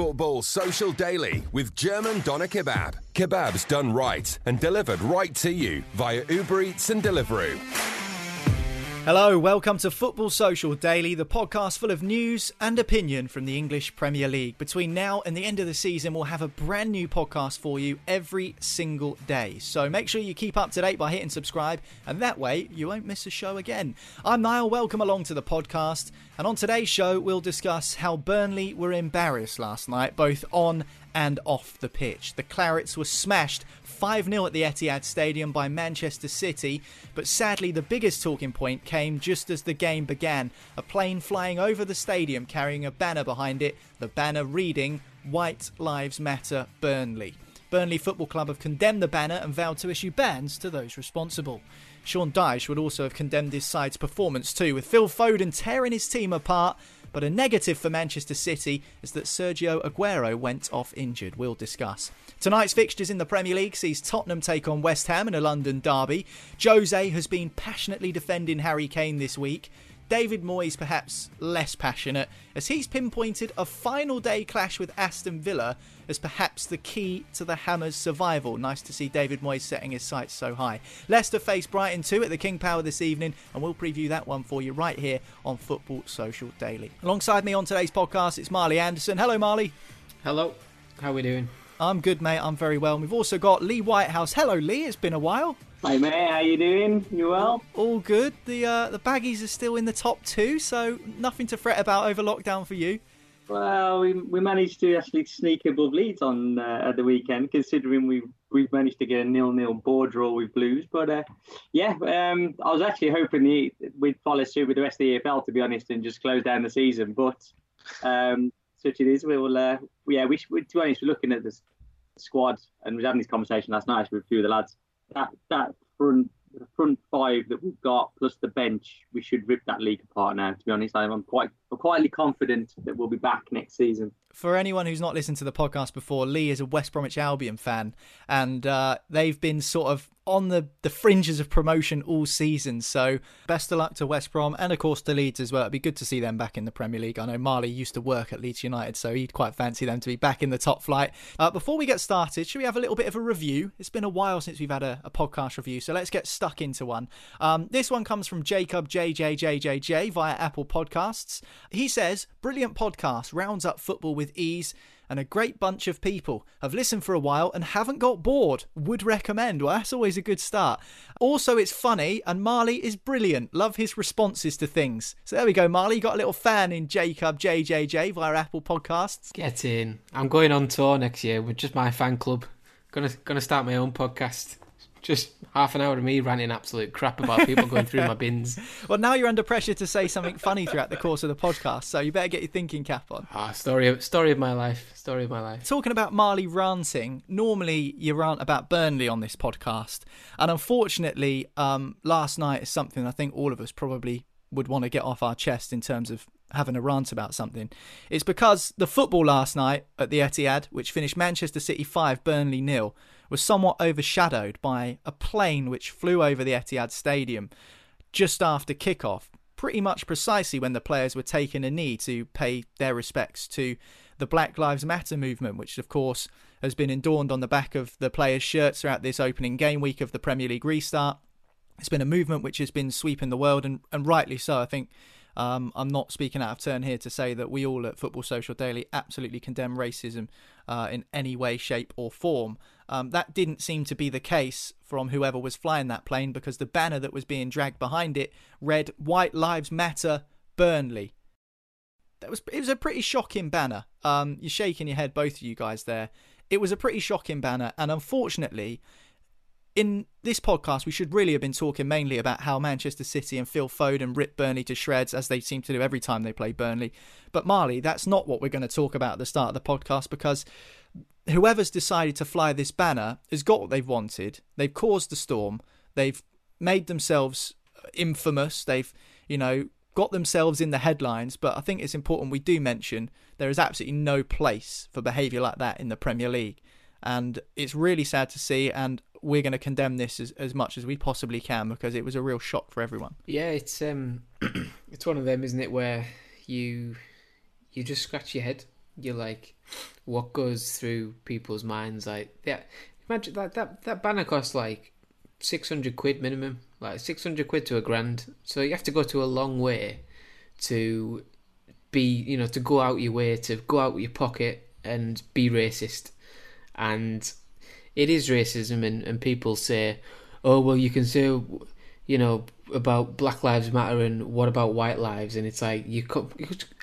Football Social Daily with German Doner Kebab. Kebabs done right and delivered right to you via Uber Eats and Deliveroo. Hello, welcome to Football Social Daily, the podcast full of news and opinion from the English Premier League. Between now and the end of the season, we'll have a brand new podcast for you every single day. So make sure you keep up to date by hitting subscribe, and that way you won't miss a show again. I'm Niall, welcome along to the podcast. And on today's show, we'll discuss how Burnley were embarrassed last night, both on and off the pitch. The Clarets were smashed 5 0 at the Etihad Stadium by Manchester City, but sadly, the biggest talking point came just as the game began. A plane flying over the stadium carrying a banner behind it, the banner reading White Lives Matter Burnley. Burnley Football Club have condemned the banner and vowed to issue bans to those responsible. Sean Dyche would also have condemned his side's performance too, with Phil Foden tearing his team apart but a negative for Manchester City is that Sergio Aguero went off injured. We'll discuss. Tonight's fixtures in the Premier League sees Tottenham take on West Ham in a London derby. Jose has been passionately defending Harry Kane this week. David Moyes perhaps less passionate, as he's pinpointed a final day clash with Aston Villa as perhaps the key to the Hammers' survival. Nice to see David Moyes setting his sights so high. Leicester face Brighton 2 at the King Power this evening, and we'll preview that one for you right here on Football Social Daily. Alongside me on today's podcast, it's Marley Anderson. Hello, Marley. Hello. How are we doing? I'm good, mate. I'm very well. And we've also got Lee Whitehouse. Hello, Lee. It's been a while. Hey, mate, how you doing? You well? All good. The uh, the baggies are still in the top two, so nothing to fret about over lockdown for you. Well, we, we managed to actually sneak above Leeds on uh, at the weekend, considering we we've managed to get a nil-nil board draw with Blues. But uh, yeah, um, I was actually hoping the, we'd follow suit with the rest of the EFL, to be honest, and just close down the season. But um, such it is. We will. Uh, yeah, we, we to be honest, we're looking at this squad, and we are having this conversation last night with a few of the lads that that front front five that we've got plus the bench, we should rip that league apart now. To be honest, I'm quite I'm quietly confident that we'll be back next season for anyone who's not listened to the podcast before, Lee is a West Bromwich Albion fan, and uh, they've been sort of on the, the fringes of promotion all season. So best of luck to West Brom and of course to Leeds as well. It'd be good to see them back in the Premier League. I know Marley used to work at Leeds United, so he'd quite fancy them to be back in the top flight. Uh, before we get started, should we have a little bit of a review? It's been a while since we've had a, a podcast review, so let's get stuck into one. Um, this one comes from Jacob JJJJJ via Apple Podcasts. He says, "Brilliant podcast, rounds up football." with ease and a great bunch of people have listened for a while and haven't got bored. Would recommend. Well, that's always a good start. Also, it's funny, and Marley is brilliant. Love his responses to things. So there we go, Marley. You got a little fan in Jacob JJJ via Apple Podcasts. Get in. I'm going on tour next year with just my fan club. Gonna gonna start my own podcast just half an hour of me ranting absolute crap about people going through my bins. Well, now you're under pressure to say something funny throughout the course of the podcast, so you better get your thinking cap on. Ah, story of story of my life. Story of my life. Talking about Marley ranting, normally you rant about Burnley on this podcast, and unfortunately, um, last night is something I think all of us probably would want to get off our chest in terms of having a rant about something. It's because the football last night at the Etihad, which finished Manchester City 5, Burnley nil, was somewhat overshadowed by a plane which flew over the Etihad Stadium just after kickoff, pretty much precisely when the players were taking a knee to pay their respects to the Black Lives Matter movement, which of course has been adorned on the back of the players' shirts throughout this opening game week of the Premier League restart. It's been a movement which has been sweeping the world, and, and rightly so. I think um, I'm not speaking out of turn here to say that we all at Football Social Daily absolutely condemn racism uh, in any way, shape, or form. Um, that didn't seem to be the case from whoever was flying that plane because the banner that was being dragged behind it read "White Lives Matter, Burnley." That was it was a pretty shocking banner. Um, you're shaking your head, both of you guys there. It was a pretty shocking banner, and unfortunately, in this podcast, we should really have been talking mainly about how Manchester City and Phil Foden rip Burnley to shreds, as they seem to do every time they play Burnley. But Marley, that's not what we're going to talk about at the start of the podcast because whoever's decided to fly this banner has got what they've wanted. They've caused the storm. They've made themselves infamous. They've, you know, got themselves in the headlines. But I think it's important we do mention there is absolutely no place for behaviour like that in the Premier League. And it's really sad to see. And we're going to condemn this as, as much as we possibly can because it was a real shock for everyone. Yeah, it's um, it's one of them, isn't it, where you you just scratch your head you're like, what goes through people's minds? Like, yeah, imagine that that that banner costs like six hundred quid minimum, like six hundred quid to a grand. So you have to go to a long way to be, you know, to go out your way to go out your pocket and be racist, and it is racism, and and people say, oh well, you can say, you know, about Black Lives Matter and what about white lives, and it's like you,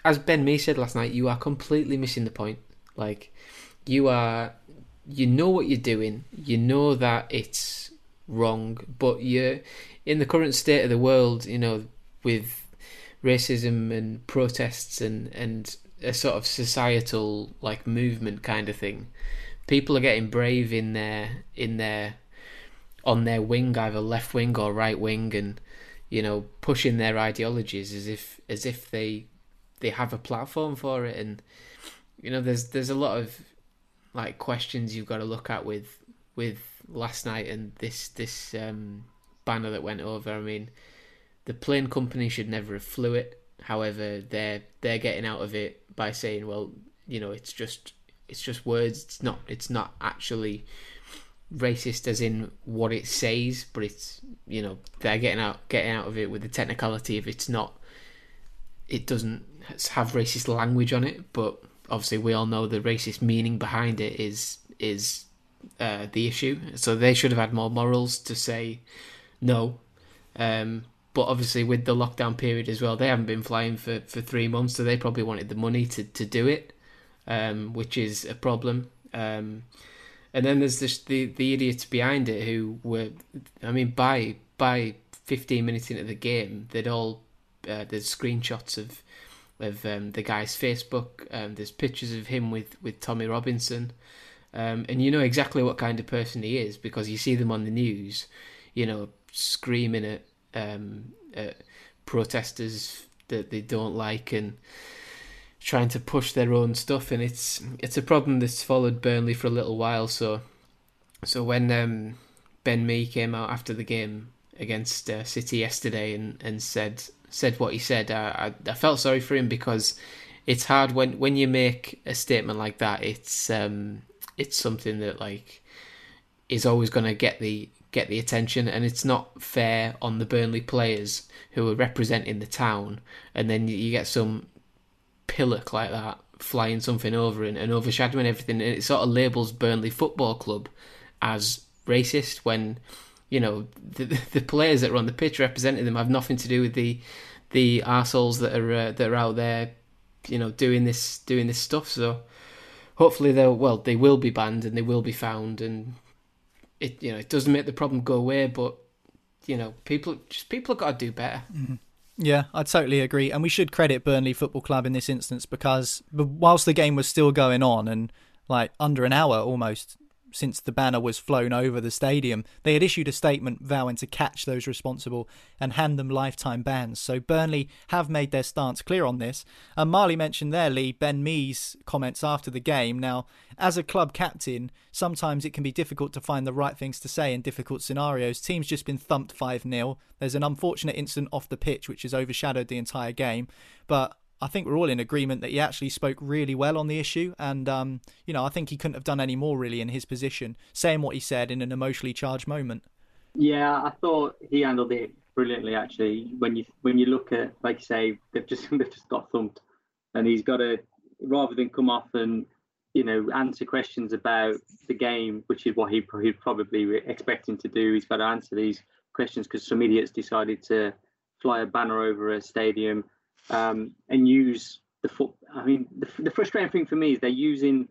as Ben Mee said last night, you are completely missing the point. Like you are, you know what you're doing, you know that it's wrong, but you're in the current state of the world, you know, with racism and protests and and a sort of societal like movement kind of thing. People are getting brave in their in their on their wing, either left wing or right wing, and you know pushing their ideologies as if as if they they have a platform for it. And you know, there's there's a lot of like questions you've got to look at with with last night and this this um, banner that went over. I mean, the plane company should never have flew it. However, they're they're getting out of it by saying, well, you know, it's just it's just words. It's not it's not actually racist as in what it says, but it's you know they're getting out getting out of it with the technicality of it's not. It doesn't have racist language on it, but obviously we all know the racist meaning behind it is is uh, the issue. So they should have had more morals to say no. Um, but obviously with the lockdown period as well, they haven't been flying for, for three months, so they probably wanted the money to, to do it, um, which is a problem. Um, and then there's this, the the idiots behind it who were, I mean, by by 15 minutes into the game, they'd all uh, there's screenshots of of um, the guy's Facebook. Um, there's pictures of him with with Tommy Robinson, um, and you know exactly what kind of person he is because you see them on the news, you know, screaming at, um, at protesters that they don't like and trying to push their own stuff, and it's it's a problem that's followed Burnley for a little while. So, so when um, Ben Mee came out after the game against uh, City yesterday and, and said said what he said, I, I, I felt sorry for him because it's hard when when you make a statement like that. It's um it's something that like is always going to get the get the attention, and it's not fair on the Burnley players who are representing the town, and then you get some pillock like that flying something over and, and overshadowing everything, and it sort of labels Burnley Football Club as racist when you know the the players that are on the pitch representing them have nothing to do with the the assholes that are uh, that are out there, you know, doing this doing this stuff. So hopefully they'll well they will be banned and they will be found and it you know it doesn't make the problem go away, but you know people just people have got to do better. Mm-hmm. Yeah, I totally agree. And we should credit Burnley Football Club in this instance because whilst the game was still going on and like under an hour almost since the banner was flown over the stadium, they had issued a statement vowing to catch those responsible and hand them lifetime bans. So Burnley have made their stance clear on this. And Marley mentioned there, Lee, Ben Mee's comments after the game. Now, as a club captain, sometimes it can be difficult to find the right things to say in difficult scenarios. Team's just been thumped 5 0. There's an unfortunate incident off the pitch which has overshadowed the entire game. But I think we're all in agreement that he actually spoke really well on the issue, and um, you know I think he couldn't have done any more really in his position, saying what he said in an emotionally charged moment. Yeah, I thought he handled it brilliantly. Actually, when you when you look at like you say they've just they've just got thumped, and he's got to rather than come off and you know answer questions about the game, which is what he he'd probably expecting to do. He's got to answer these questions because some idiots decided to fly a banner over a stadium um, and use the foot. I mean, the, the frustrating thing for me is they're using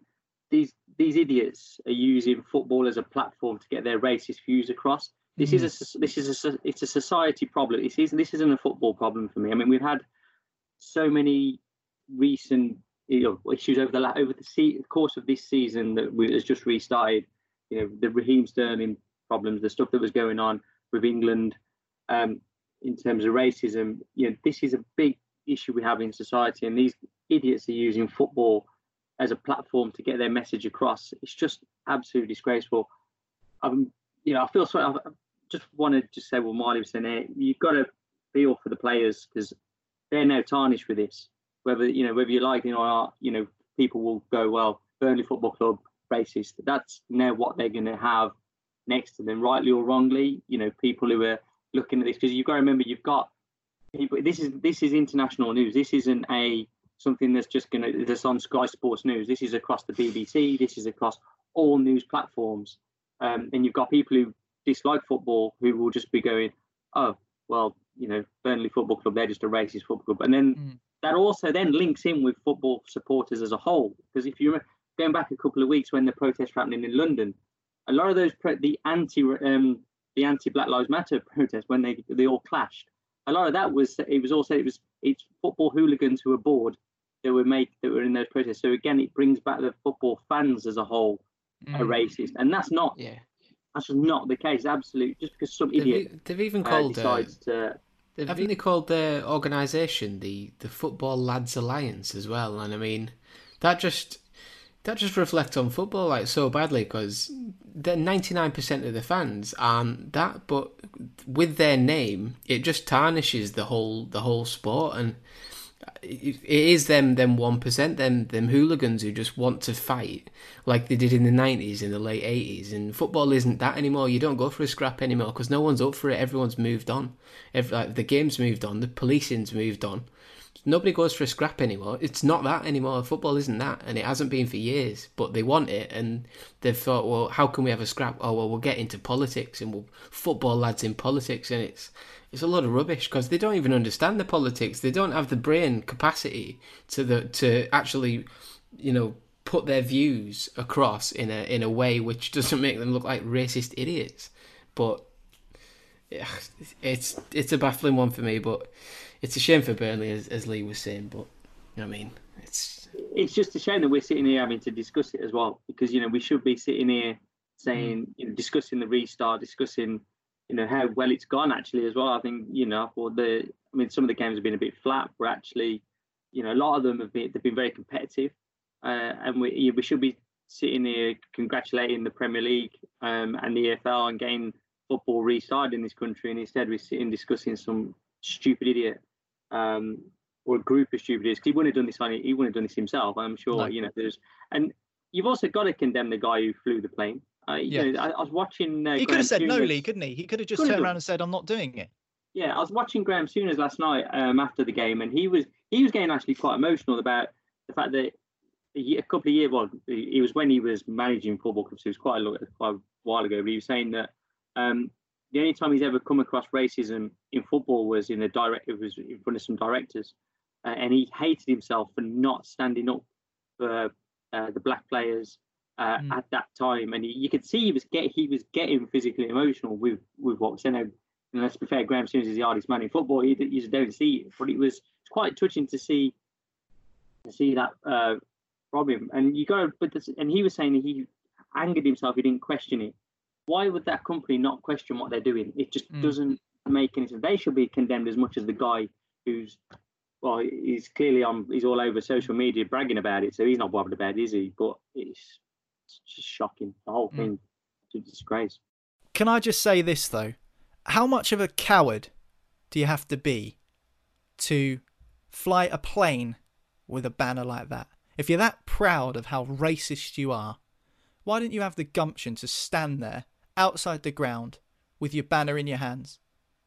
these these idiots are using football as a platform to get their racist views across. This mm. is a this is a it's a society problem. This is this isn't a football problem for me. I mean, we've had so many recent you know, issues over the over the se- course of this season that we, has just restarted. You know, the Raheem Sterling problems, the stuff that was going on with England um, in terms of racism. You know, this is a big issue we have in society, and these idiots are using football as a platform to get their message across. It's just absolutely disgraceful. I'm, you know, I feel sorry. I just wanted to say what Marley was saying there. You've got to feel for the players because they're now tarnished with this. Whether you know whether you like it or not, you know people will go, well, Burnley Football Club racist. That's now what they're going to have next to them, rightly or wrongly. You know, people who are looking at this because you've got to remember you've got people. This is this is international news. This isn't a something that's just going to that's on Sky Sports News. This is across the BBC. This is across all news platforms. Um, and you've got people who dislike football who will just be going, oh, well, you know, Burnley Football Club, they're just a racist football club. And then mm. that also then links in with football supporters as a whole. Because if you're going back a couple of weeks when the protests were happening in London, a lot of those, pro- the anti um, the anti Black Lives Matter protests, when they they all clashed, a lot of that was, it was also, it was, it's football hooligans who were bored that were make that were in those protests. So again, it brings back the football fans as a whole mm. are racist, and that's not yeah. That's just not the case. Absolutely, just because some they've, idiot they've even uh, called uh, decides to. They've haven't they called their organisation the the Football Lads Alliance as well? And I mean, that just that just reflects on football like so badly because the ninety nine percent of the fans aren't that, but with their name, it just tarnishes the whole the whole sport and it is them them one percent them them hooligans who just want to fight like they did in the nineties in the late eighties. And football isn't that anymore. You don't go for a scrap anymore because no one's up for it. Everyone's moved on. Every, like, the game's moved on. The policing's moved on. Nobody goes for a scrap anymore. It's not that anymore. Football isn't that, and it hasn't been for years. But they want it, and they've thought, well, how can we have a scrap? Oh, well, we'll get into politics, and we'll football lads in politics, and it's it's a lot of rubbish because they don't even understand the politics. They don't have the brain capacity to the to actually, you know, put their views across in a in a way which doesn't make them look like racist idiots. But it's it's a baffling one for me. But it's a shame for Burnley, as, as Lee was saying. But you know I mean, it's it's just a shame that we're sitting here having to discuss it as well because you know we should be sitting here saying you know discussing the restart, discussing you know how well it's gone actually as well. I think you know for the I mean some of the games have been a bit flat, but actually you know a lot of them have been they've been very competitive, uh, and we we should be sitting here congratulating the Premier League um, and the EFL on getting football restarted in this country, and instead we're sitting discussing some stupid idiot um, or a group of stupid idiots. He wouldn't have done this on he wouldn't have done this himself. I'm sure. No. You know, there's and you've also got to condemn the guy who flew the plane. Uh, yeah. Know, I, I, was watching. Uh, he could have said no, Lee, couldn't he? He could have just turned around and said, "I'm not doing it." Yeah, I was watching Graham Souness last night um, after the game, and he was he was getting actually quite emotional about the fact that a couple of years, well, it was when he was managing football clubs. It was quite a, quite a while ago, but he was saying that um, the only time he's ever come across racism in football was in a direct, it was in front of some directors, uh, and he hated himself for not standing up for uh, the black players uh, mm. at that time, and he, you could see he was get he was getting physically emotional with with what was saying. And let's be fair, Graham Souness is the hardest man in football. You, you just don't see it, but it was quite touching to see to see that uh, from him. And you got, but this, and he was saying he angered himself. He didn't question it. Why would that company not question what they're doing? It just mm. doesn't make any sense. They should be condemned as much as the guy who's well, he's clearly on. He's all over social media bragging about it, so he's not bothered about it, is he? But it's it's just shocking. The whole hmm. thing mm. a disgrace. Can I just say this though? How much of a coward do you have to be to fly a plane with a banner like that? If you're that proud of how racist you are, why didn't you have the gumption to stand there outside the ground with your banner in your hands?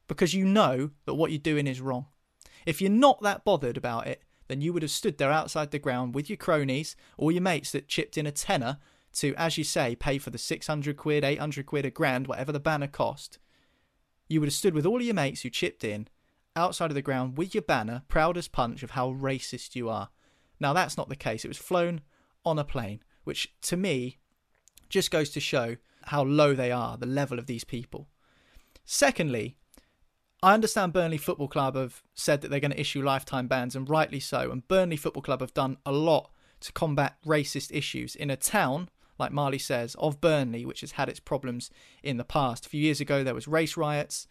Because you know that what you're doing is wrong. If you're not that bothered about it, then you would have stood there outside the ground with your cronies or your mates that chipped in a tenner to, as you say, pay for the 600 quid, 800 quid, a grand, whatever the banner cost, you would have stood with all of your mates who chipped in outside of the ground with your banner, proud as punch of how racist you are. Now, that's not the case. It was flown on a plane, which to me just goes to show how low they are, the level of these people. Secondly, I understand Burnley Football Club have said that they're going to issue lifetime bans, and rightly so. And Burnley Football Club have done a lot to combat racist issues in a town like Marley says, of Burnley, which has had its problems in the past. A few years ago, there was race riots.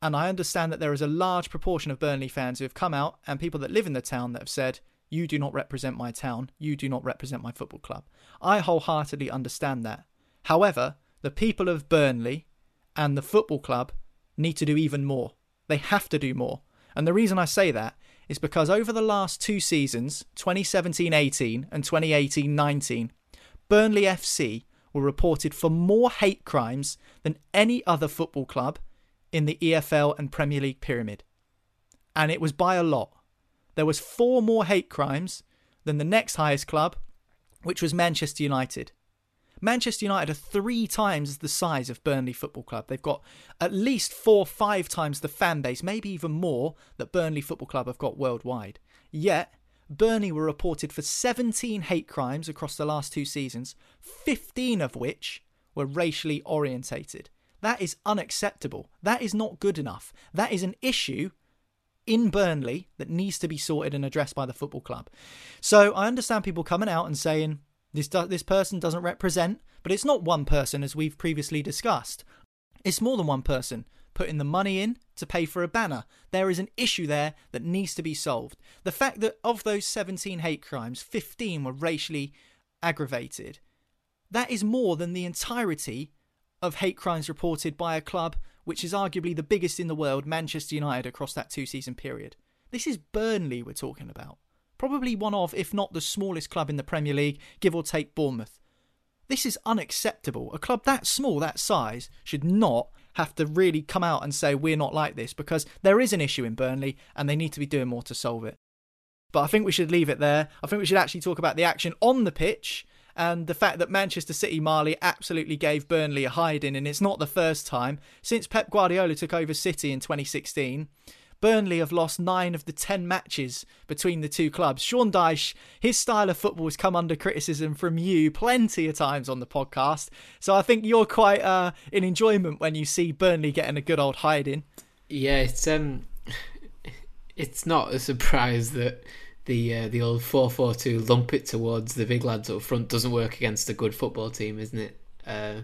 And I understand that there is a large proportion of Burnley fans who have come out and people that live in the town that have said, You do not represent my town. You do not represent my football club. I wholeheartedly understand that. However, the people of Burnley and the football club need to do even more. They have to do more. And the reason I say that is because over the last two seasons, 2017 18 and 2018 19, Burnley FC were reported for more hate crimes than any other football club in the EFL and Premier League pyramid. And it was by a lot. There was four more hate crimes than the next highest club, which was Manchester United. Manchester United are three times the size of Burnley Football Club. They've got at least four, five times the fan base, maybe even more, that Burnley Football Club have got worldwide. Yet, Burnley were reported for 17 hate crimes across the last two seasons, 15 of which were racially orientated. That is unacceptable. That is not good enough. That is an issue in Burnley that needs to be sorted and addressed by the football club. So I understand people coming out and saying this do- this person doesn't represent, but it's not one person as we've previously discussed. It's more than one person putting the money in to pay for a banner. There is an issue there that needs to be solved. The fact that of those 17 hate crimes, 15 were racially aggravated, that is more than the entirety of hate crimes reported by a club which is arguably the biggest in the world, Manchester United, across that two season period. This is Burnley we're talking about. Probably one of, if not the smallest club in the Premier League, give or take Bournemouth. This is unacceptable. A club that small, that size, should not have to really come out and say we're not like this because there is an issue in Burnley and they need to be doing more to solve it. But I think we should leave it there. I think we should actually talk about the action on the pitch and the fact that Manchester City Marley absolutely gave Burnley a hiding, and it's not the first time. Since Pep Guardiola took over City in 2016, Burnley have lost nine of the ten matches between the two clubs. Sean Dyche, his style of football has come under criticism from you plenty of times on the podcast. So I think you're quite uh, in enjoyment when you see Burnley getting a good old hiding. Yeah, it's um, it's not a surprise that the uh, the old four four two lump it towards the big lads up front doesn't work against a good football team, isn't it? Uh,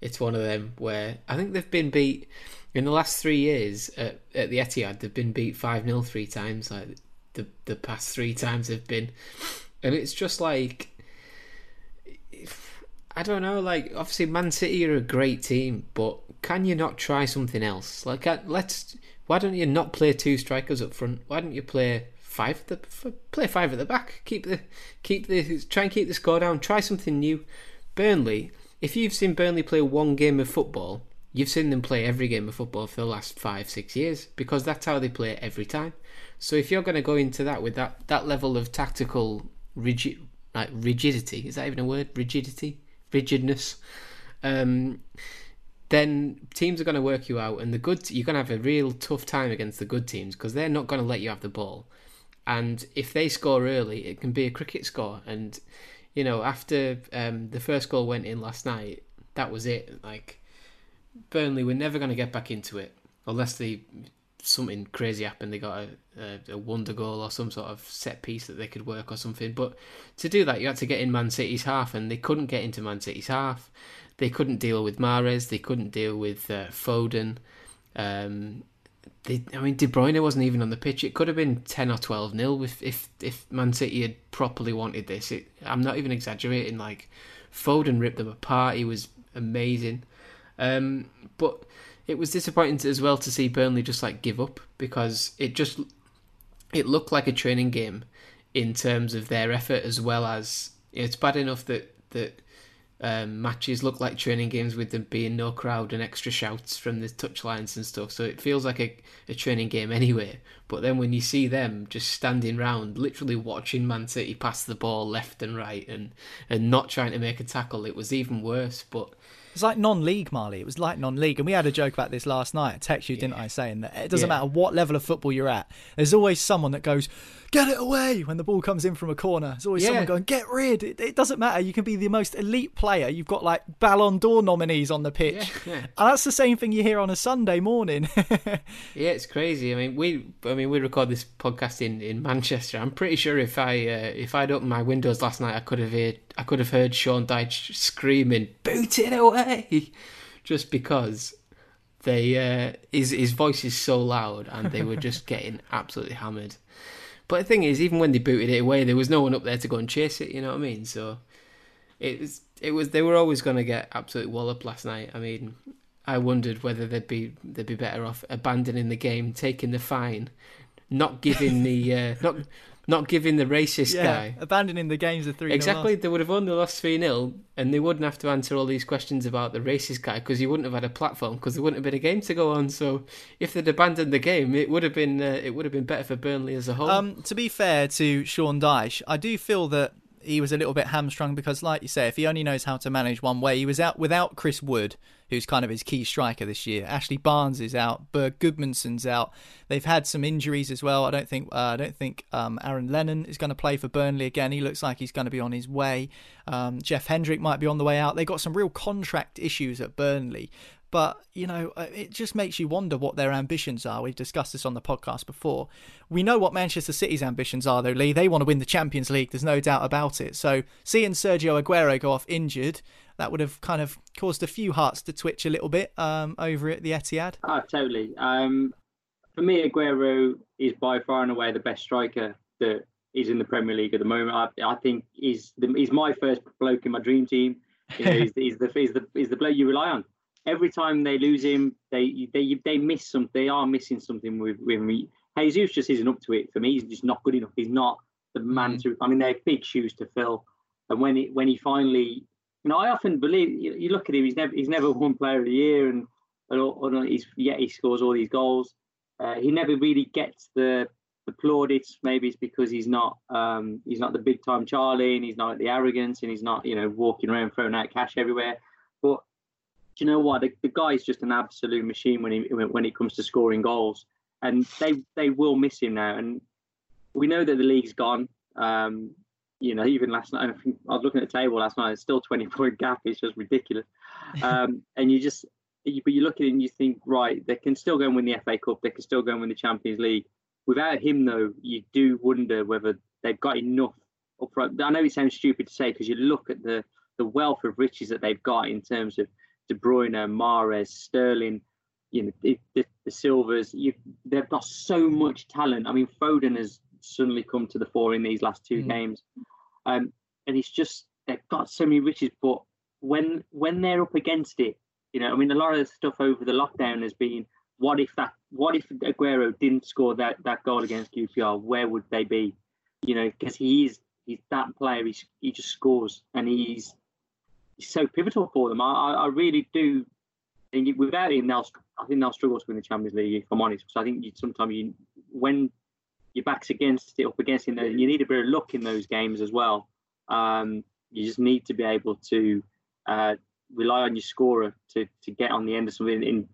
it's one of them where I think they've been beat in the last three years at, at the Etihad. They've been beat five 0 three times. Like the the past three times they've been, and it's just like I don't know. Like obviously, Man City are a great team, but can you not try something else? Like uh, let's. Why don't you not play two strikers up front? Why don't you play five at the play five at the back? Keep the keep the try and keep the score down. Try something new. Burnley. If you've seen Burnley play one game of football, you've seen them play every game of football for the last five six years because that's how they play every time. So if you're going to go into that with that that level of tactical rigid like rigidity, is that even a word? Rigidity, rigidness. Um, then teams are going to work you out, and the good you're going to have a real tough time against the good teams because they're not going to let you have the ball. And if they score early, it can be a cricket score. And you know, after um, the first goal went in last night, that was it. Like Burnley were never going to get back into it unless they something crazy happened. They got a, a, a, wonder goal or some sort of set piece that they could work or something. But to do that, you had to get in Man City's half, and they couldn't get into Man City's half. They couldn't deal with Mahrez. They couldn't deal with uh, Foden. Um, they, I mean, De Bruyne wasn't even on the pitch. It could have been ten or twelve nil if if if Man City had properly wanted this. It, I'm not even exaggerating. Like Foden ripped them apart. He was amazing. Um, but it was disappointing as well to see Burnley just like give up because it just it looked like a training game in terms of their effort as well as it's bad enough that that um, matches look like training games with there being no crowd and extra shouts from the touchlines and stuff. So it feels like a, a training game anyway. But then when you see them just standing round, literally watching Man City pass the ball left and right and, and not trying to make a tackle, it was even worse. But it's like non-league, Marley. It was like non-league, and we had a joke about this last night. I text you, yeah. didn't I, saying that it doesn't yeah. matter what level of football you're at. There's always someone that goes, "Get it away!" when the ball comes in from a corner. There's always yeah. someone going, "Get rid!" It, it, doesn't matter. You can be the most elite player. You've got like Ballon d'Or nominees on the pitch, and that's the same thing you hear on a Sunday morning. yeah, it's crazy. I mean, we, I mean, we record this podcast in, in Manchester. I'm pretty sure if I uh, if I'd opened my windows last night, I could have heard I could have heard Sean Dyche screaming, "Boot it away!" just because they uh, his his voice is so loud and they were just getting absolutely hammered. But the thing is, even when they booted it away, there was no one up there to go and chase it. You know what I mean? So it was it was they were always going to get absolutely walloped last night. I mean, I wondered whether they'd be they'd be better off abandoning the game, taking the fine, not giving the uh, not not giving the racist yeah, guy. abandoning the games of three. Exactly, they would have only lost 3 0, and they wouldn't have to answer all these questions about the racist guy because he wouldn't have had a platform because there wouldn't have been a game to go on. So if they'd abandoned the game, it would have been uh, it would have been better for Burnley as a whole. Um, to be fair to Sean Dyche, I do feel that he was a little bit hamstrung because, like you say, if he only knows how to manage one way, he was out without Chris Wood, who's kind of his key striker this year. Ashley Barnes is out. Berg Gudmundsson's out. They've had some injuries as well. I don't think uh, I don't think um, Aaron Lennon is going to play for Burnley again. He looks like he's going to be on his way. Um, Jeff Hendrick might be on the way out. They've got some real contract issues at Burnley. But, you know, uh, it just makes you wonder what their ambitions are. We've discussed this on the podcast before. We know what Manchester City's ambitions are, though, Lee. They want to win the Champions League. There's no doubt about it. So seeing Sergio Aguero go off injured, that would have kind of caused a few hearts to twitch a little bit um, over at the Etihad. Oh, totally. Um, for me, Aguero is by far and away the best striker that is in the Premier League at the moment. I, I think he's, the, he's my first bloke in my dream team. You know, he's, he's, the, he's, the, he's the bloke you rely on every time they lose him, they they they miss something. They are missing something with with me. Jesus just isn't up to it for me. He's just not good enough. He's not the man mm-hmm. to. I mean, they're big shoes to fill. And when he when he finally, you know, I often believe you, you look at him. He's never he's never won Player of the Year, and and he's yet he scores all these goals. Uh, he never really gets the the plaudits. Maybe it's because he's not um, he's not the big time Charlie, and he's not the arrogance, and he's not you know walking around throwing out cash everywhere. But you know what? The, the guy's just an absolute machine when he when it comes to scoring goals, and they they will miss him now. And we know that the league's gone. Um, you know, even last night, I was looking at the table last night. It's still twenty point gap. It's just ridiculous. Um, and you just, you but you look at it and you think, right, they can still go and win the FA Cup. They can still go and win the Champions League. Without him, though, you do wonder whether they've got enough up front. I know it sounds stupid to say because you look at the the wealth of riches that they've got in terms of De Bruyne, Mahrez, Sterling, you know, the, the, the Silvas. You, they've got so much talent. I mean, Foden has suddenly come to the fore in these last two mm. games, um, and it's just they've got so many riches. But when when they're up against it, you know, I mean, a lot of the stuff over the lockdown has been, what if that, what if Aguero didn't score that that goal against QPR? Where would they be? You know, because he's he's that player. He's, he just scores, and he's so pivotal for them. I, I really do think without him, they'll I think they'll struggle to win the Champions League. If I'm honest, because I think you, sometimes you when your back's against it, up against it, you need a bit of luck in those games as well. Um, you just need to be able to uh, rely on your scorer to, to get on the end of something in,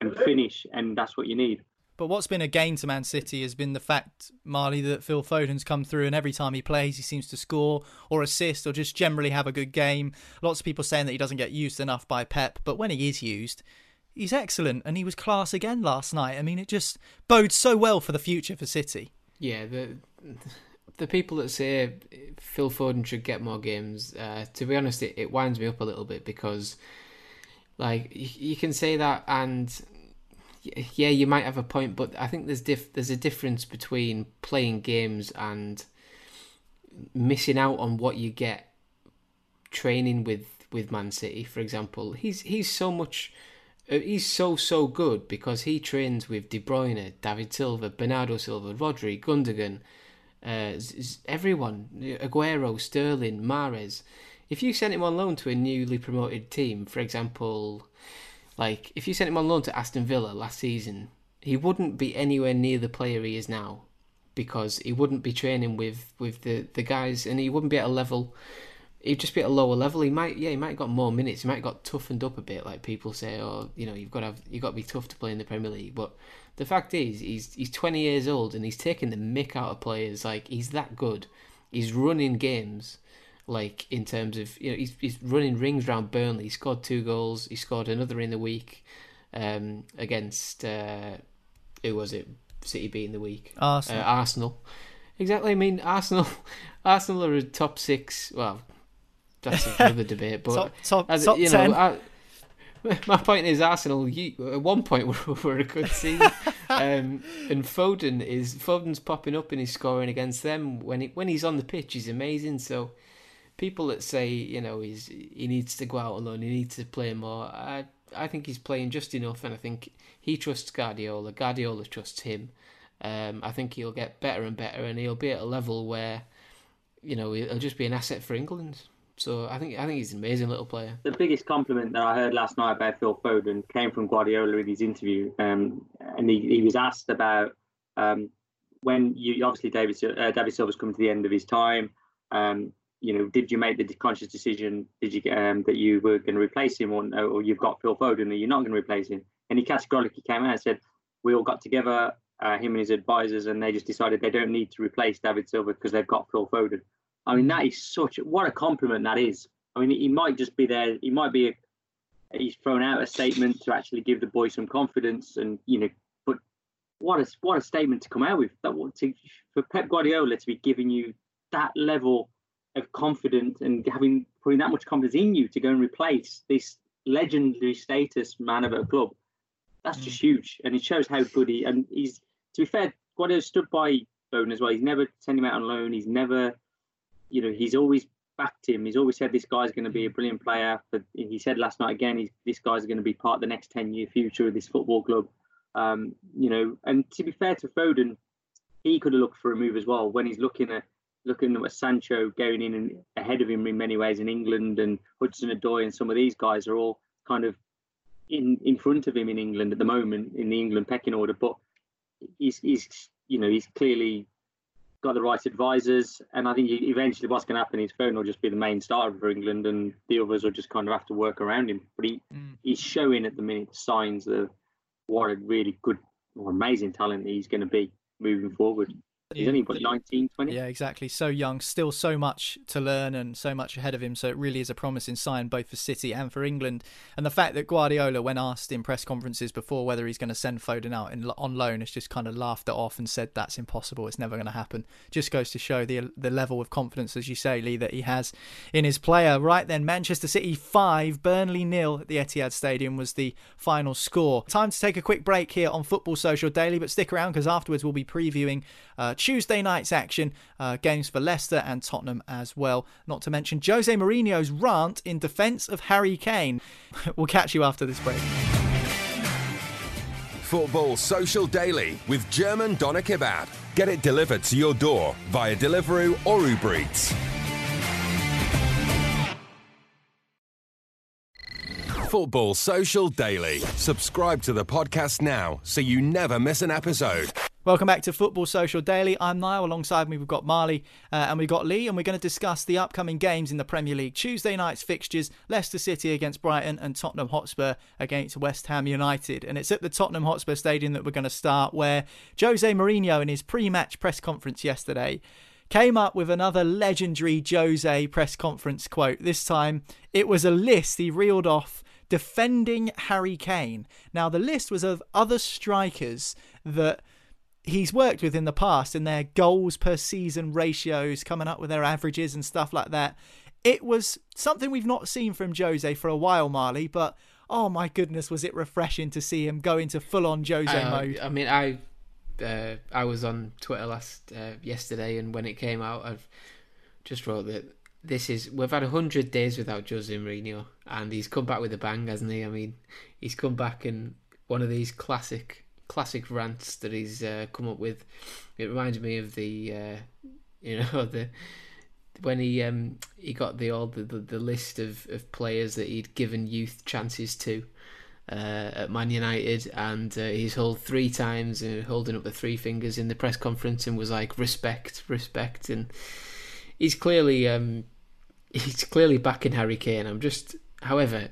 and finish, and that's what you need. But what's been a gain to Man City has been the fact, Marley, that Phil Foden's come through and every time he plays, he seems to score or assist or just generally have a good game. Lots of people saying that he doesn't get used enough by Pep, but when he is used, he's excellent and he was class again last night. I mean, it just bodes so well for the future for City. Yeah, the the people that say Phil Foden should get more games, uh, to be honest, it, it winds me up a little bit because, like, you can say that and yeah, you might have a point, but I think there's diff- there's a difference between playing games and missing out on what you get training with with Man City, for example. He's he's so much uh, he's so so good because he trains with De Bruyne, David Silva, Bernardo Silva, Rodri, Gundogan, uh, everyone, Aguero, Sterling, Mahrez. If you sent him on loan to a newly promoted team, for example, like, if you sent him on loan to Aston Villa last season, he wouldn't be anywhere near the player he is now because he wouldn't be training with, with the, the guys and he wouldn't be at a level. He'd just be at a lower level. He might, yeah, he might have got more minutes. He might have got toughened up a bit, like people say. Or you know, you've got to have, you've got to be tough to play in the Premier League. But the fact is, he's he's 20 years old and he's taking the mick out of players. Like he's that good. He's running games like in terms of you know he's he's running rings around Burnley. He scored two goals. He scored another in the week um, against uh, who was it? City beating the week. Arsenal. Uh, Arsenal. Exactly. I mean, Arsenal. Arsenal are a top six. Well, that's another debate. But top top, as, top you know, ten. I, my point is Arsenal. You, at one point were, were a good team, um, and Foden is Foden's popping up and he's scoring against them when he, when he's on the pitch. He's amazing. So people that say you know he's he needs to go out alone, he needs to play more. I I think he's playing just enough, and I think he trusts Guardiola. Guardiola trusts him, Um, I think he'll get better and better, and he'll be at a level where, you know, he'll just be an asset for England. So I think I think he's an amazing little player. The biggest compliment that I heard last night about Phil Foden came from Guardiola in his interview, um, and he, he was asked about um, when you obviously David uh, David Silva's come to the end of his time. Um, you know, did you make the conscious decision? Did you um, that you were going to replace him, or, or you've got Phil Foden, and you're not going to replace him? And he categorically came out and said, "We all got together, uh, him and his advisors, and they just decided they don't need to replace David Silva because they've got Phil Foden." I mean, that is such what a compliment that is. I mean, he might just be there. He might be. A, he's thrown out a statement to actually give the boy some confidence, and you know, but what a what a statement to come out with. That to, for Pep Guardiola to be giving you that level of confidence and having putting that much confidence in you to go and replace this legendary status man of a club. That's mm. just huge, and it shows how good he. And he's to be fair, Guardiola stood by Foden as well. He's never sent him out on loan. He's never you know, he's always backed him. He's always said this guy's going to be a brilliant player. But he said last night again, he's, this guy's going to be part of the next ten year future of this football club. Um, you know, and to be fair to Foden, he could have looked for a move as well when he's looking at looking at Sancho going in and ahead of him in many ways in England and Hudson Odoi and some of these guys are all kind of in in front of him in England at the moment in the England pecking order. But he's he's you know he's clearly got the right advisors, and I think eventually what's going to happen is Foden will just be the main starter for England, and the others will just kind of have to work around him. But he mm. he's showing at the minute signs of what a really good or amazing talent he's going to be moving forward. He's only but 19, 20. Yeah, exactly. So young, still so much to learn and so much ahead of him. So it really is a promising sign both for City and for England. And the fact that Guardiola, when asked in press conferences before whether he's going to send Foden out in, on loan, has just kind of laughed it off and said that's impossible. It's never going to happen. Just goes to show the the level of confidence, as you say, Lee, that he has in his player. Right then, Manchester City five, Burnley nil at the Etihad Stadium was the final score. Time to take a quick break here on Football Social Daily, but stick around because afterwards we'll be previewing. Uh, Tuesday night's action, uh, games for Leicester and Tottenham as well. Not to mention Jose Mourinho's rant in defence of Harry Kane. we'll catch you after this break. Football Social Daily with German Doner Kebab. Get it delivered to your door via Deliveroo or Uber Eats. Football Social Daily. Subscribe to the podcast now so you never miss an episode. Welcome back to Football Social Daily. I'm Niall. Alongside me, we've got Marley uh, and we've got Lee, and we're going to discuss the upcoming games in the Premier League. Tuesday night's fixtures Leicester City against Brighton and Tottenham Hotspur against West Ham United. And it's at the Tottenham Hotspur Stadium that we're going to start, where Jose Mourinho, in his pre match press conference yesterday, came up with another legendary Jose press conference quote. This time, it was a list he reeled off defending Harry Kane. Now, the list was of other strikers that he's worked with in the past and their goals per season ratios coming up with their averages and stuff like that. It was something we've not seen from Jose for a while, Marley, but oh my goodness, was it refreshing to see him go into full on Jose uh, mode. I mean, I uh, I was on Twitter last uh, yesterday, and when it came out, I've just wrote that this is we've had hundred days without Jose Mourinho, and he's come back with a bang, hasn't he? I mean, he's come back in one of these classic classic rants that he's uh, come up with. It reminds me of the, uh, you know, the when he um, he got the all the, the, list of, of players that he'd given youth chances to uh, at Man United, and uh, he's held three times, uh, holding up the three fingers in the press conference, and was like respect, respect, and he's clearly um, he's clearly backing Harry Kane. I'm just, however,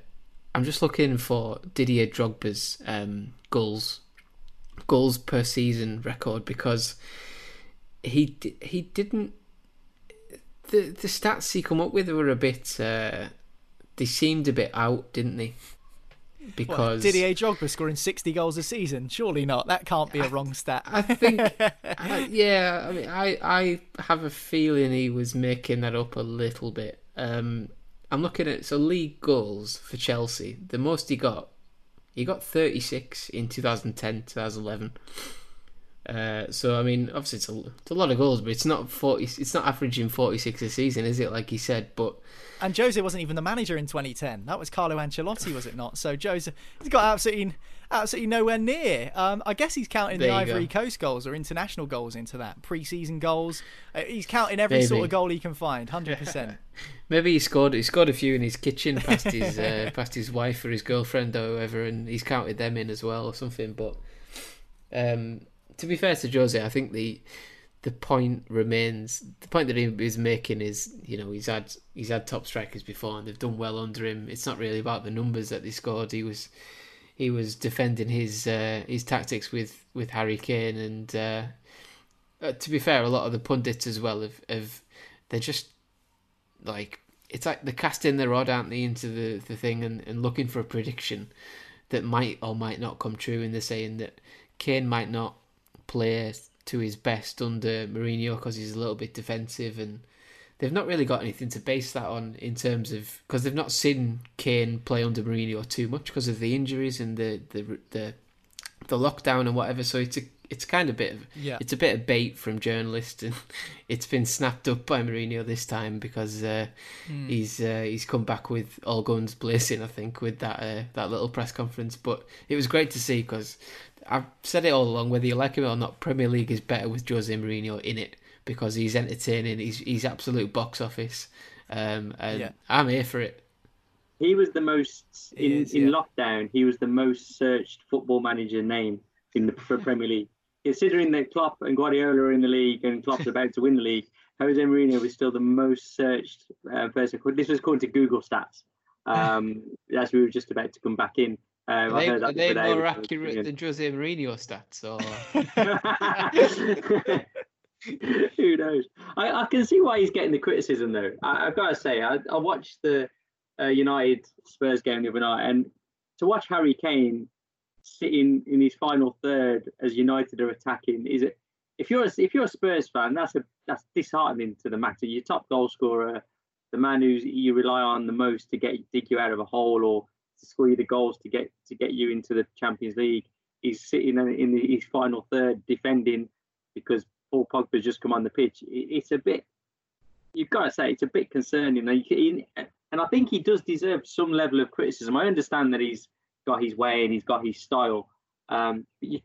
I'm just looking for Didier Drogba's um, goals goals per season record because he he didn't the the stats he come up with were a bit uh, they seemed a bit out, didn't they? Because what, Didier Drogba scoring sixty goals a season, surely not. That can't be a wrong stat. I think, I, yeah. I mean, I I have a feeling he was making that up a little bit. Um, I'm looking at so league goals for Chelsea. The most he got he got 36 in 2010 2011. Uh, so I mean, obviously it's a, it's a lot of goals, but it's not forty. It's not averaging forty six a season, is it? Like he said, but and Jose wasn't even the manager in 2010. That was Carlo Ancelotti, was it not? So Jose, he's got absolutely, absolutely nowhere near. Um, I guess he's counting the Ivory go. Coast goals or international goals into that pre-season goals. Uh, he's counting every Maybe. sort of goal he can find, hundred percent. Maybe he scored. He scored a few in his kitchen past his uh, past his wife or his girlfriend or whoever, and he's counted them in as well or something. But um, to be fair to Jose, I think the the point remains the point that he is making is you know he's had he's had top strikers before and they've done well under him. It's not really about the numbers that they scored. He was he was defending his uh, his tactics with with Harry Kane and uh, uh, to be fair, a lot of the pundits as well have, have they're just like it's like they're casting their rod, aren't they, into the, the thing and, and looking for a prediction that might or might not come true. And they're saying that Kane might not play to his best under Mourinho because he's a little bit defensive, and they've not really got anything to base that on in terms of because they've not seen Kane play under Mourinho too much because of the injuries and the the the the lockdown and whatever. So it's a it's kind of bit of yeah. it's a bit of bait from journalists, and it's been snapped up by Mourinho this time because uh, mm. he's uh, he's come back with all guns blazing. I think with that uh, that little press conference, but it was great to see because I've said it all along, whether you like him or not, Premier League is better with Jose Mourinho in it because he's entertaining. He's he's absolute box office, um, and yeah. I'm here for it. He was the most in, is, in yeah. lockdown. He was the most searched football manager name in the Premier League. Considering that Klopp and Guardiola are in the league and Klopp's about to win the league, Jose Mourinho was still the most searched uh, person. This was according to Google stats. Um, as we were just about to come back in. Um, are they, are they more accurate than Jose Mourinho stats? Or who knows? I, I, can see why he's getting the criticism though. I, have got to say, I, I watched the uh, United Spurs game the other night, and to watch Harry Kane sitting in his final third as United are attacking is it? If you're a, if you're a Spurs fan, that's a that's disheartening to the matter. Your top goal scorer, the man who you rely on the most to get dig you out of a hole or to score you the goals to get to get you into the Champions League. He's sitting in the, his final third defending because Paul Pogba's just come on the pitch. it's a bit, you've got to say, it's a bit concerning. And I think he does deserve some level of criticism. I understand that he's got his way and he's got his style. Um, but you,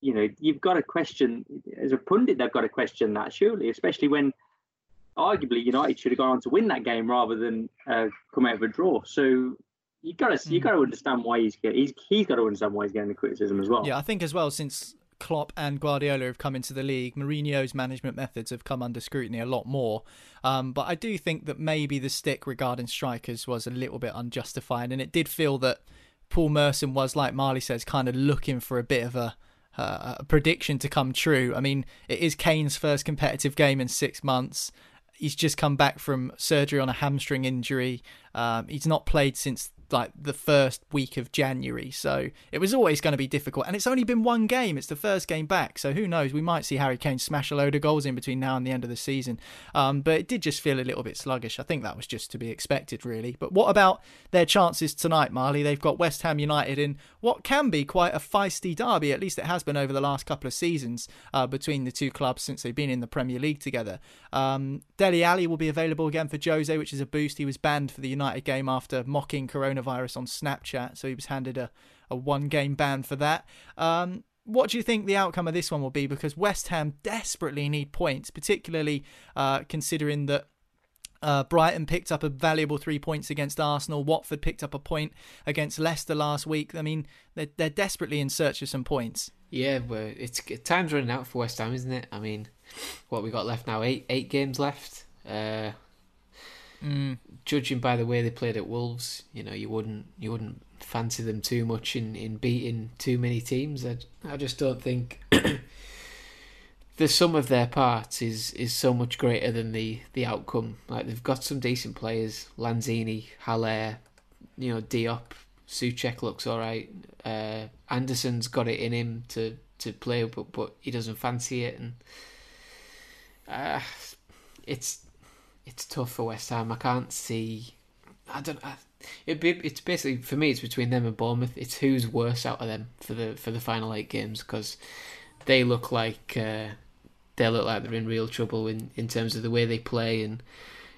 you know, you've got to question, as a pundit, they've got to question that, surely, especially when arguably United should have gone on to win that game rather than uh, come out of a draw. So you got to you got to understand why he's getting he's he's got to understand why he's getting the criticism as well. Yeah, I think as well since Klopp and Guardiola have come into the league, Mourinho's management methods have come under scrutiny a lot more. Um, but I do think that maybe the stick regarding strikers was a little bit unjustified, and it did feel that Paul Merson was, like Marley says, kind of looking for a bit of a uh, a prediction to come true. I mean, it is Kane's first competitive game in six months. He's just come back from surgery on a hamstring injury. Um, he's not played since like the first week of January. So it was always going to be difficult. And it's only been one game. It's the first game back. So who knows? We might see Harry Kane smash a load of goals in between now and the end of the season. Um, but it did just feel a little bit sluggish. I think that was just to be expected, really. But what about their chances tonight, Marley? They've got West Ham United in what can be quite a feisty derby. At least it has been over the last couple of seasons uh, between the two clubs since they've been in the Premier League together. Um, Dele Alli will be available again for Jose, which is a boost. He was banned for the United game after mocking Corona coronavirus on Snapchat, so he was handed a, a one game ban for that. Um, what do you think the outcome of this one will be? Because West Ham desperately need points, particularly uh, considering that uh, Brighton picked up a valuable three points against Arsenal. Watford picked up a point against Leicester last week. I mean, they're, they're desperately in search of some points. Yeah, well, it's time's running out for West Ham, isn't it? I mean, what we got left now? Eight eight games left. Uh, Mm. Judging by the way they played at Wolves, you know, you wouldn't you wouldn't fancy them too much in, in beating too many teams. I, I just don't think the sum of their parts is is so much greater than the the outcome. Like they've got some decent players, Lanzini, Haller, you know, Diop, Soucek looks all right. Uh, Anderson's got it in him to to play, but but he doesn't fancy it, and uh, it's it's tough for West Ham. I can't see. I don't. I, it be, it's basically for me. It's between them and Bournemouth. It's who's worse out of them for the for the final eight games because they look like uh, they look like they're in real trouble in, in terms of the way they play and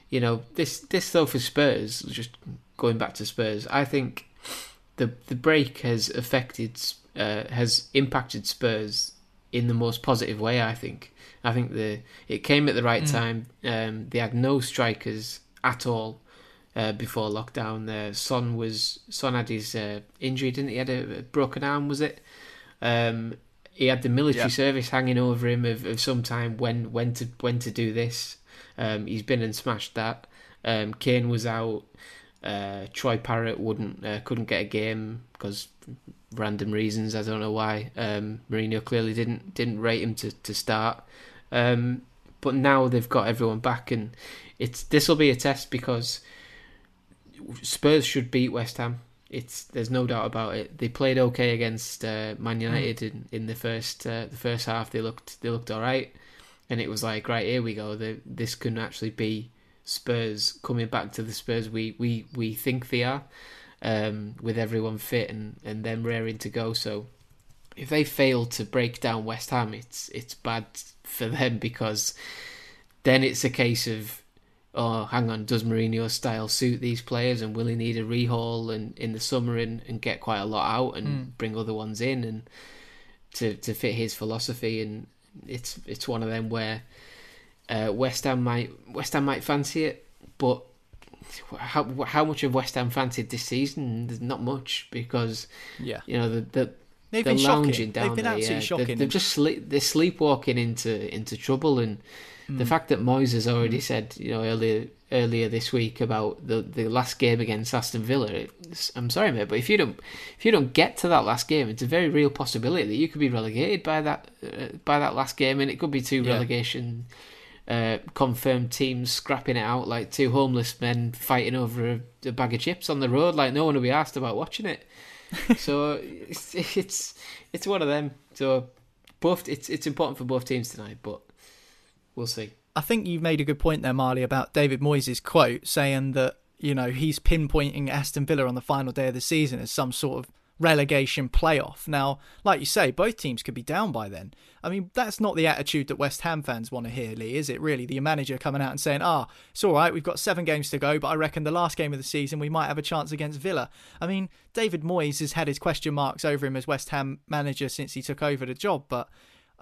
you know this this though for Spurs just going back to Spurs I think the the break has affected uh, has impacted Spurs in the most positive way I think I think the it came at the right mm. time um, they had no strikers at all uh, before lockdown uh, Son was Son had his uh, injury didn't he? he had a, a broken arm was it um, he had the military yeah. service hanging over him of, of some time when when to when to do this. Um, he's been and smashed that. Um, Kane was out. Uh, Troy Parrott wouldn't uh, couldn't get a game because random reasons. I don't know why. Um, Mourinho clearly didn't didn't rate him to to start. Um, but now they've got everyone back, and it's this will be a test because Spurs should beat West Ham. It's there's no doubt about it. They played okay against uh, Man hmm. United in, in the first uh, the first half. They looked they looked all right, and it was like right here we go. The, this can actually be Spurs coming back to the Spurs we we, we think they are, um, with everyone fit and, and them raring to go. So if they fail to break down West Ham, it's it's bad for them because then it's a case of oh, hang on, does Mourinho's style suit these players and will he need a rehaul and in the summer and, and get quite a lot out and mm. bring other ones in and to to fit his philosophy and it's it's one of them where uh, West Ham might West Ham might fancy it, but how how much of West Ham fancied this season? There's not much because yeah, you know the the. They've they're been lounging shocking. down They've been there. absolutely yeah. shocking. They're, they're just sleep, they're sleepwalking into into trouble, and the mm. fact that Moyes has already mm. said, you know, earlier earlier this week about the the last game against Aston Villa, I'm sorry, mate, but if you don't if you don't get to that last game, it's a very real possibility that you could be relegated by that uh, by that last game, and it could be two yeah. relegation uh, confirmed teams scrapping it out like two homeless men fighting over a, a, bag of chips on the road. Like no one will be asked about watching it. so it's, it's it's one of them. So both it's it's important for both teams tonight, but we'll see. I think you've made a good point there, Marley, about David Moyes' quote saying that you know he's pinpointing Aston Villa on the final day of the season as some sort of relegation playoff. Now, like you say, both teams could be down by then. I mean, that's not the attitude that West Ham fans want to hear, Lee, is it really? The manager coming out and saying, ah, it's all right, we've got seven games to go, but I reckon the last game of the season we might have a chance against Villa. I mean, David Moyes has had his question marks over him as West Ham manager since he took over the job, but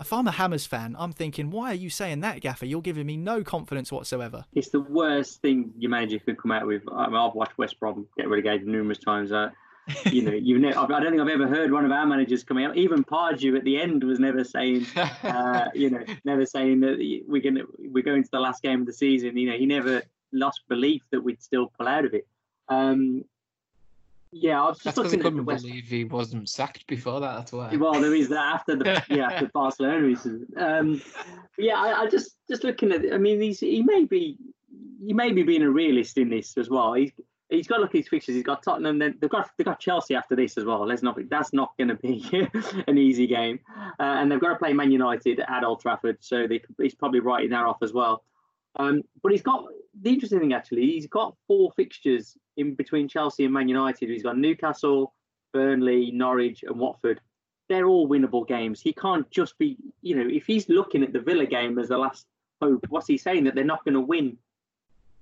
if I'm a Hammers fan, I'm thinking, why are you saying that, Gaffer? You're giving me no confidence whatsoever. It's the worst thing your manager could come out with. I mean, I've watched West Brom get relegated numerous times. Uh, you know, you know, I don't think I've ever heard one of our managers coming out. Even Pardew at the end was never saying, uh, you know, never saying that we're going to we're going to the last game of the season. You know, he never lost belief that we'd still pull out of it. Um, yeah, I was just looking I couldn't believe he wasn't sacked before that. That's why. Well, there is that after the yeah after Barcelona recently. Um, yeah, I, I, just just looking at. I mean, he's he may be he may be being a realist in this as well. He's he's got to look at his fixtures. He's got Tottenham. Then they've got they've got Chelsea after this as well. Let's not that's not going to be an easy game. Uh, and they've got to play Man United at Old Trafford, so they, he's probably writing that off as well. Um, but he's got the interesting thing actually. He's got four fixtures in between Chelsea and Man United. He's got Newcastle, Burnley, Norwich, and Watford. They're all winnable games. He can't just be, you know, if he's looking at the Villa game as the last hope, what's he saying that they're not going to win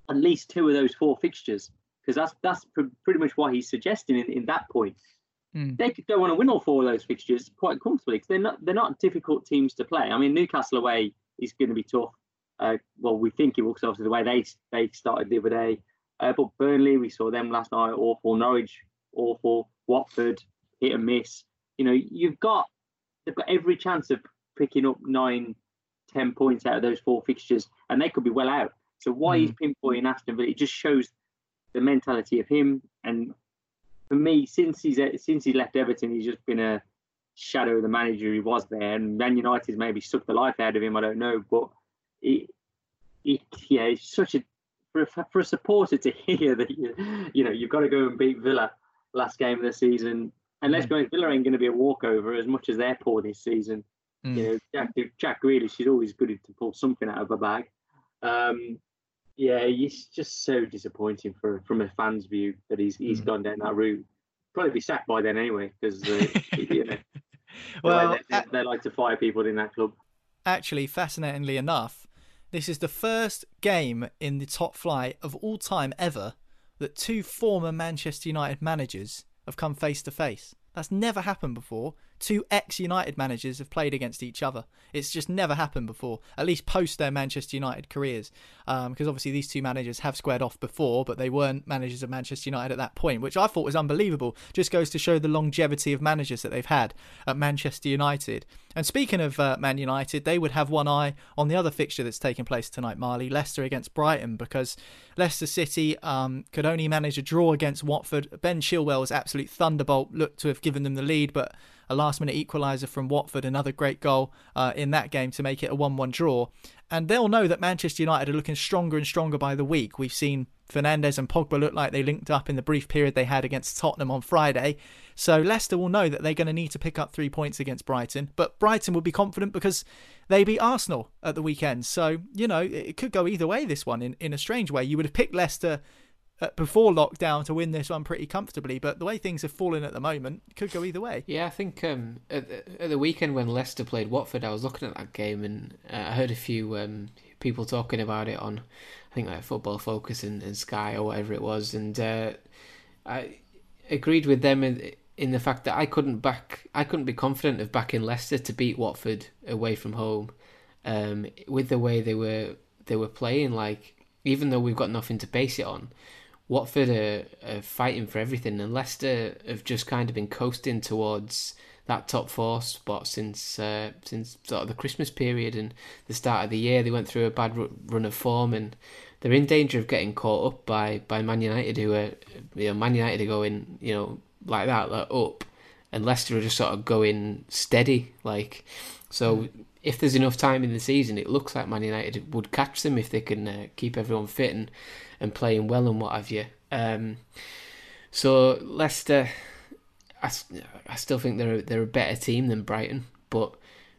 at least two of those four fixtures? Because that's that's pr- pretty much what he's suggesting in, in that point. Mm. They could go on and win all four of those fixtures quite comfortably because they're not they're not difficult teams to play. I mean, Newcastle away is going to be tough. Uh, well, we think it will, because obviously the way they they started the other day. Uh, but Burnley, we saw them last night, awful. Norwich, awful. Watford, hit and miss. You know, you've got they've got every chance of picking up nine, ten points out of those four fixtures, and they could be well out. So why mm. he's pinpointing Aston Villa, it just shows the mentality of him. And for me, since he's since he left Everton, he's just been a shadow of the manager he was there. And Man United maybe sucked the life out of him. I don't know, but it, it yeah, it's such a for a, for a supporter to hear that you, you know you've got to go and beat Villa last game of the season. And let's mm. be Villa ain't going to be a walkover as much as they're poor this season. Mm. You know, Jack, Jack Grealish, she's always good to pull something out of a bag. Um, yeah, it's just so disappointing for from a fan's view that he's he's mm. gone down that route. Probably be sacked by then anyway, because uh, you know, well, they, they, they like to fire people in that club. Actually, fascinatingly enough, this is the first game in the top flight of all time ever that two former Manchester United managers have come face to face. That's never happened before. Two ex United managers have played against each other. It's just never happened before, at least post their Manchester United careers. Because um, obviously these two managers have squared off before, but they weren't managers of Manchester United at that point, which I thought was unbelievable. Just goes to show the longevity of managers that they've had at Manchester United. And speaking of uh, Man United, they would have one eye on the other fixture that's taking place tonight, Marley Leicester against Brighton, because Leicester City um, could only manage a draw against Watford. Ben Chilwell's absolute thunderbolt looked to have given them the lead, but a last minute equaliser from Watford, another great goal uh, in that game to make it a 1 1 draw. And they'll know that Manchester United are looking stronger and stronger by the week. We've seen Fernandes and Pogba look like they linked up in the brief period they had against Tottenham on Friday. So Leicester will know that they're going to need to pick up three points against Brighton. But Brighton will be confident because they beat Arsenal at the weekend. So, you know, it could go either way this one in, in a strange way. You would have picked Leicester before lockdown to win this one pretty comfortably. But the way things have fallen at the moment, could go either way. Yeah, I think um, at, the, at, the, weekend when Leicester played Watford, I was looking at that game and uh, I heard a few um, people talking about it on, I think like Football Focus and, and Sky or whatever it was, and uh, I agreed with them in, in the fact that I couldn't back, I couldn't be confident of backing Leicester to beat Watford away from home, um, with the way they were they were playing. Like even though we've got nothing to base it on Watford are, are, fighting for everything, and Leicester have just kind of been coasting towards that top four spot since uh, since sort of the Christmas period and the start of the year. They went through a bad run of form, and they're in danger of getting caught up by, by Man United, who are you know Man United are going you know like that, like up, and Leicester are just sort of going steady, like so. If there's enough time in the season, it looks like Man United would catch them if they can uh, keep everyone fit and and playing well and what have you. Um, so Leicester, I, I still think they're they're a better team than Brighton, but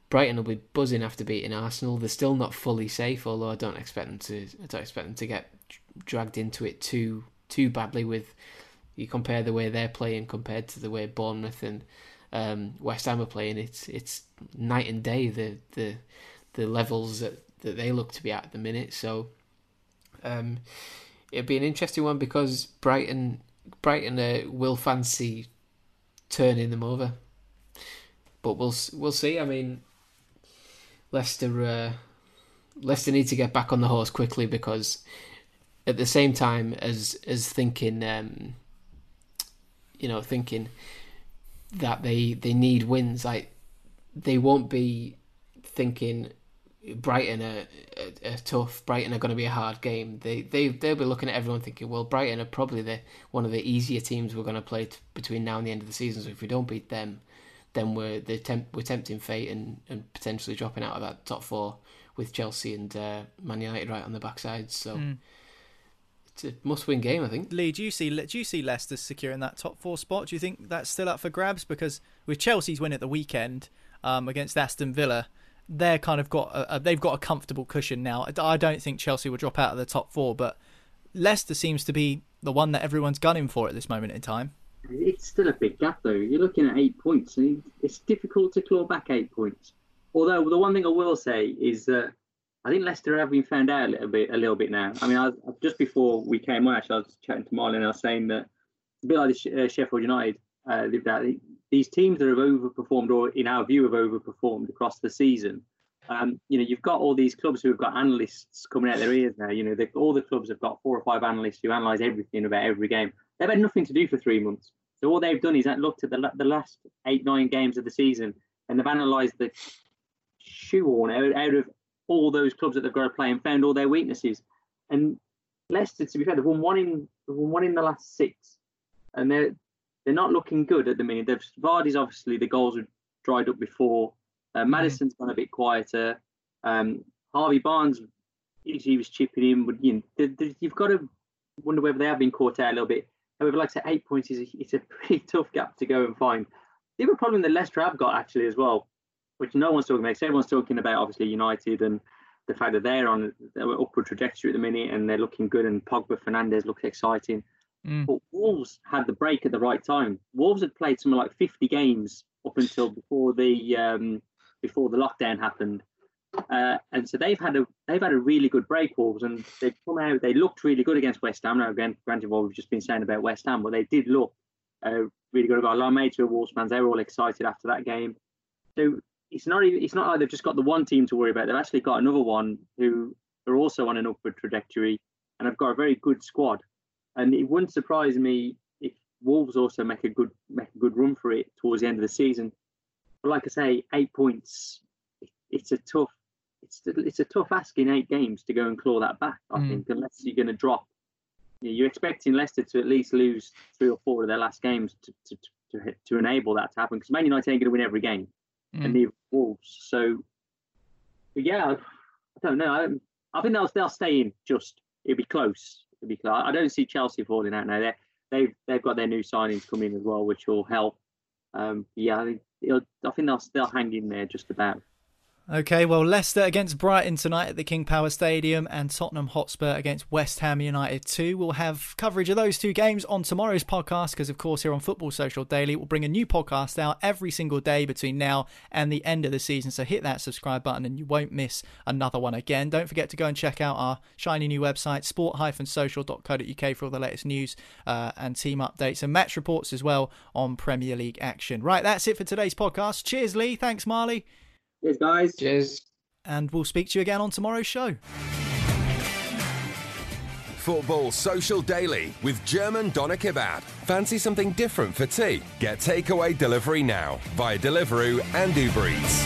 Brighton will be buzzing after beating Arsenal. They're still not fully safe, although I don't expect them to. I don't expect them to get dragged into it too too badly. With you compare the way they're playing compared to the way Bournemouth and um, West Ham are playing, it's it's night and day the the the levels that, that they look to be at, at the minute. So um, it'd be an interesting one because Brighton Brighton uh, will fancy turning them over, but we'll we'll see. I mean, Leicester uh, Leicester need to get back on the horse quickly because at the same time as as thinking, um, you know, thinking that they they need wins, like they won't be thinking Brighton are, are, are, tough. Brighton are going to be a hard game. They they they'll be looking at everyone thinking, well, Brighton are probably the one of the easier teams we're going to play t- between now and the end of the season. So if we don't beat them, then we're the temp- we're tempting fate and, and potentially dropping out of that top four with Chelsea and uh, Man United right on the backside. So. Mm. It's a must-win game, I think. Lee, do you see do you see Leicester securing that top four spot? Do you think that's still up for grabs? Because with Chelsea's win at the weekend um, against Aston Villa, they're kind of got a, they've got a comfortable cushion now. I don't think Chelsea will drop out of the top four, but Leicester seems to be the one that everyone's gunning for at this moment in time. It's still a big gap, though. You're looking at eight points. It's difficult to claw back eight points. Although the one thing I will say is that I think Leicester have been found out a little bit, a little bit now. I mean, I was, just before we came on, actually, I was chatting to Marlon and I was saying that a bit like the uh, Sheffield United, uh, that these teams that have overperformed, or in our view, have overperformed across the season. Um, you know, you've got all these clubs who have got analysts coming out their ears now. You know, all the clubs have got four or five analysts who analyse everything about every game. They've had nothing to do for three months. So all they've done is looked at the, the last eight, nine games of the season, and they've analysed the shoehorn out, out of all those clubs that they've got to play and found all their weaknesses. And Leicester, to be fair, they've won one in won one in the last six, and they're they're not looking good at the minute. They've Vardy's obviously the goals have dried up before. Uh, mm-hmm. Maddison's mm. gone a bit quieter. Um, Harvey Barnes, he was chipping in, but you know, you've got to wonder whether they have been caught out a little bit. However, like I said, eight points is a, it's a pretty tough gap to go and find. The other problem that Leicester have got actually as well, which no one's talking about, everyone's talking about obviously United and the fact that they're on an upward trajectory at the minute and they're looking good and Pogba Fernandes looks exciting. Mm. But Wolves had the break at the right time. Wolves had played something like 50 games up until before the um, before the lockdown happened. Uh, and so they've had a they've had a really good break, Wolves, and they've come out. They looked really good against West Ham. Now, again, granted, what we've just been saying about West Ham, but they did look uh, really good. I've got a lot of mates who are Wolves fans. They were all excited after that game. So it's not even, it's not like they've just got the one team to worry about. They've actually got another one who are also on an upward trajectory, and have got a very good squad. And it wouldn't surprise me if Wolves also make a good make a good run for it towards the end of the season. But like I say, eight points. It's a tough it's it's a tough ask in eight games to go and claw that back. I mm. think unless you're going to drop, you are expecting Leicester to at least lose three or four of their last games to to to, to enable that to happen. Because Man United ain't going to win every game, mm. and neither Wolves. So, yeah, I don't know. I, I think they'll they'll stay in. Just it'll be close. It'll be close. I don't see Chelsea falling out now. They they've they've got their new signings coming as well, which will help. Um, yeah, I think, I think they'll they'll hang in there just about. Okay, well, Leicester against Brighton tonight at the King Power Stadium and Tottenham Hotspur against West Ham United 2. We'll have coverage of those two games on tomorrow's podcast because, of course, here on Football Social Daily, we'll bring a new podcast out every single day between now and the end of the season. So hit that subscribe button and you won't miss another one again. Don't forget to go and check out our shiny new website, sport-social.co.uk for all the latest news uh, and team updates and match reports as well on Premier League action. Right, that's it for today's podcast. Cheers, Lee. Thanks, Marley. Cheers, guys. Cheers. And we'll speak to you again on tomorrow's show. Football Social Daily with German Doner Kebab. Fancy something different for tea? Get takeaway delivery now via Deliveroo and Uber Eats.